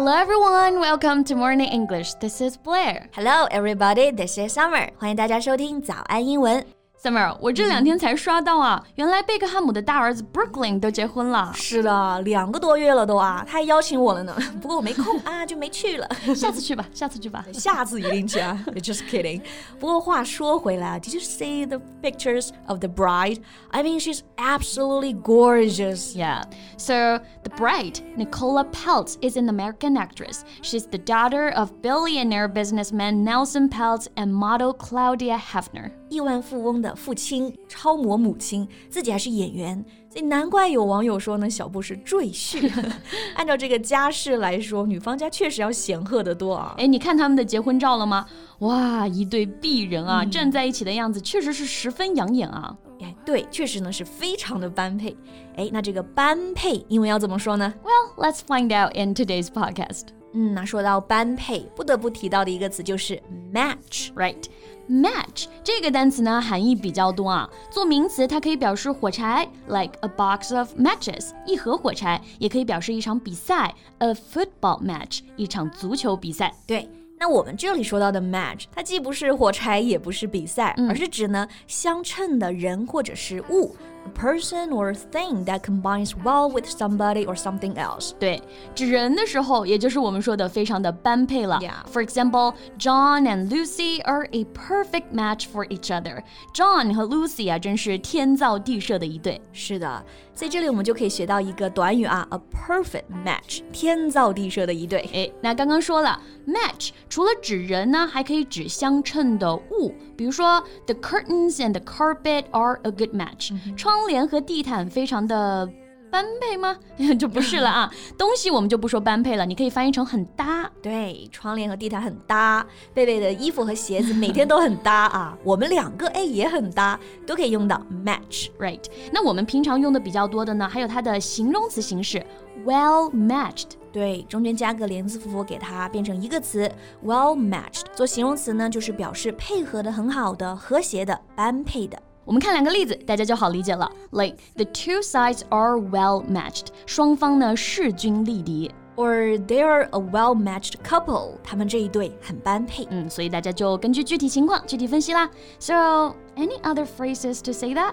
Hello everyone, welcome to Morning English. This is Blair. Hello, everybody. This is Summer. 欢迎大家收听早安英文。 Summer，我这两天才刷到啊，原来贝克汉姆的大儿子 Brooklyn 都结婚了。是的，两个多月了都啊，他还邀请我了呢，不过我没空啊，就没去了。下次去吧，下次去吧，下次一定去啊。Just kidding。不过话说回来啊，Did you see the pictures of the bride? I mean, she's absolutely gorgeous. Yeah. So the bride, Nicola Peltz, is an American actress. She's the daughter of billionaire businessman Nelson Peltz and model Claudia Heffner. 亿万富翁的父亲，超模母亲，自己还是演员，所以难怪有网友说呢，小布是赘婿。按照这个家世来说，女方家确实要显赫得多啊。哎，你看他们的结婚照了吗？哇，一对璧人啊，站在一起的样子确实是十分养眼啊。哎，对，确实呢是非常的般配。哎，那这个般配英文要怎么说呢？Well, let's find out in today's podcast. 嗯，那说到般配，不得不提到的一个词就是 match，right？Match 这个单词呢，含义比较多啊。做名词，它可以表示火柴，like a box of matches，一盒火柴；也可以表示一场比赛，a football match，一场足球比赛。对，那我们这里说到的 match，它既不是火柴，也不是比赛，而是指呢相称的人或者是物。a person or thing that combines well with somebody or something else. 对，指人的时候，也就是我们说的非常的般配了。Yeah. For example, John and Lucy are a perfect match for each other. John 和 Lucy 啊，真是天造地设的一对。是的，在这里我们就可以学到一个短语啊，a perfect match，天造地设的一对。哎，那刚刚说了，match 除了指人呢，还可以指相称的物，比如说 the curtains and the carpet are a good match，、嗯、 窗帘和地毯非常的。般配吗？就不是了啊！东西我们就不说般配了，你可以翻译成很搭。对，窗帘和地毯很搭，贝贝的衣服和鞋子每天都很搭啊。我们两个哎也很搭，都可以用到 match，right？那我们平常用的比较多的呢，还有它的形容词形式 well matched。对，中间加个连字符符，给它变成一个词 well matched。做形容词呢，就是表示配合的很好的、和谐的、般配的。我们看两个例子，大家就好理解了。Like the two sides are well matched，双方呢势均力敌。Or they are a well matched couple，他们这一对很般配。嗯，所以大家就根据具体情况具体分析啦。So any other phrases to say that?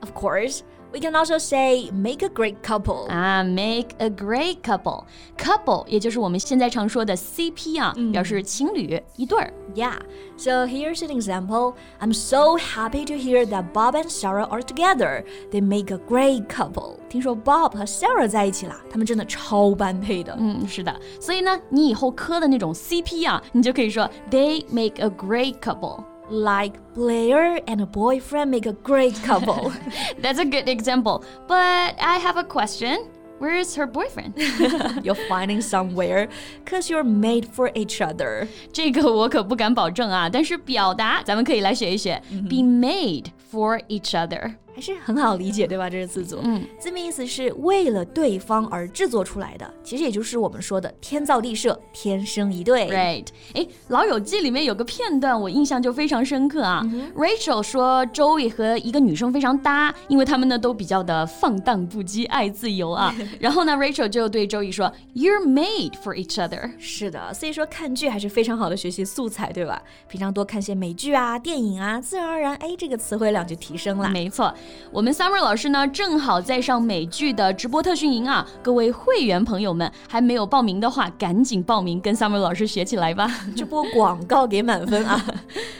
Of course. We can also say make a great couple. Ah, make a great couple. Couple 也就是我们现在常说的 CP 啊，表示情侣一对儿。Yeah. So here's an example. I'm so happy to hear that Bob and Sarah are together. They make a great couple. 听说 Bob 和 Sarah 在一起啦，他们真的超般配的。嗯，是的。所以呢，你以后磕的那种 CP 啊，你就可以说 They make a great couple. Like Blair and a boyfriend make a great couple. That's a good example. But I have a question. Where is her boyfriend? you're finding somewhere, cause you're made for each other. 这个我可不敢保证啊，但是表达咱们可以来学一学。Be made for each other. 还是很好理解，对吧？这是字组，嗯，字面意思是为了对方而制作出来的，其实也就是我们说的天造地设，天生一对。Right？哎，《老友记》里面有个片段，我印象就非常深刻啊。Rachel 说 Joey 和一个女生非常搭，因为他们呢都比较的放荡不羁，爱自由啊。然后呢，Rachel 就对 Joey 说，You're made for each other。是的，所以说看剧还是非常好的学习素材，对吧？平常多看些美剧啊、电影啊，自然而然，哎，这个词汇量就提升了。没错。我们 Summer 老师呢，正好在上美剧的直播特训营啊！各位会员朋友们还没有报名的话，赶紧报名，跟 Summer 老师学起来吧！这波广告给满分啊！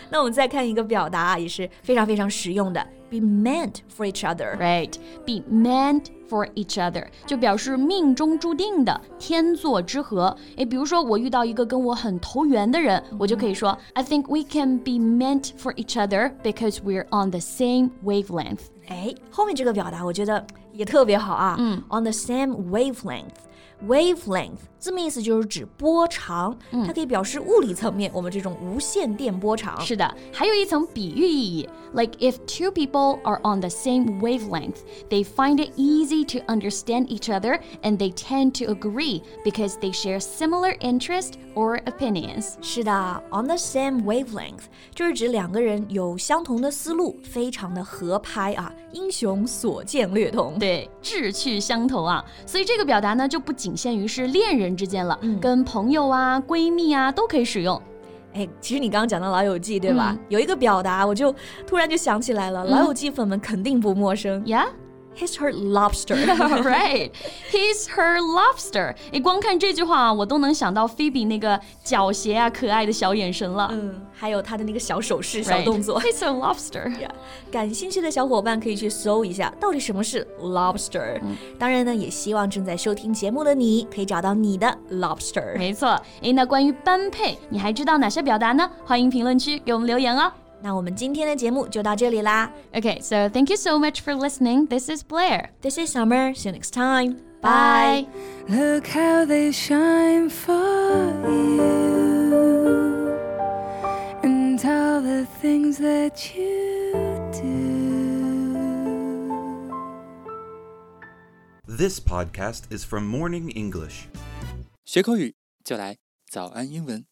那我们再看一个表达，也是非常非常实用的 ，be meant for each other，right？be meant for each other 就表示命中注定的，天作之合。诶，比如说我遇到一个跟我很投缘的人，我就可以说，I think we can be meant for each other because we're on the same wavelength。哎，后面这个表达我觉得也特别好啊。嗯，on the same wavelength。 wavelength 字面意思就是指波长，它可以表示物理层面，我们这种无线电波长。是的，还有一层比喻意义，like if two people are on the same wavelength, they find it easy to understand each other and they tend to agree because they share similar interest or opinions。是的，on the same wavelength 就是指两个人有相同的思路，非常的合拍啊，英雄所见略同。对，志趣相投啊，所以这个表达呢就不仅 仅限于是恋人之间了，跟朋友啊、闺蜜啊都可以使用。哎，其实你刚刚讲到《老友记》，对吧？有一个表达，我就突然就想起来了，《老友记》粉们肯定不陌生。Yeah。He's her lobster. right. He's her lobster. 诶，光看这句话，我都能想到 Phoebe 那个狡黠啊、可爱的小眼神了。嗯，还有她的那个小手势、小动作。He's a lobster. 感兴趣的小伙伴可以去搜一下，到底什么是 lobster。当然呢，也希望正在收听节目的你可以找到你的 lobster。没错。诶，那关于般配，你还知道哪些表达呢？欢迎评论区给我们留言哦。那我们今天的节目就到这里啦。Okay, so thank you so much for listening. This is Blair. This is Summer. See you next time. Bye. Look how they shine for you, and all the things that you do. This podcast is from Morning English. 学口语就来早安英文。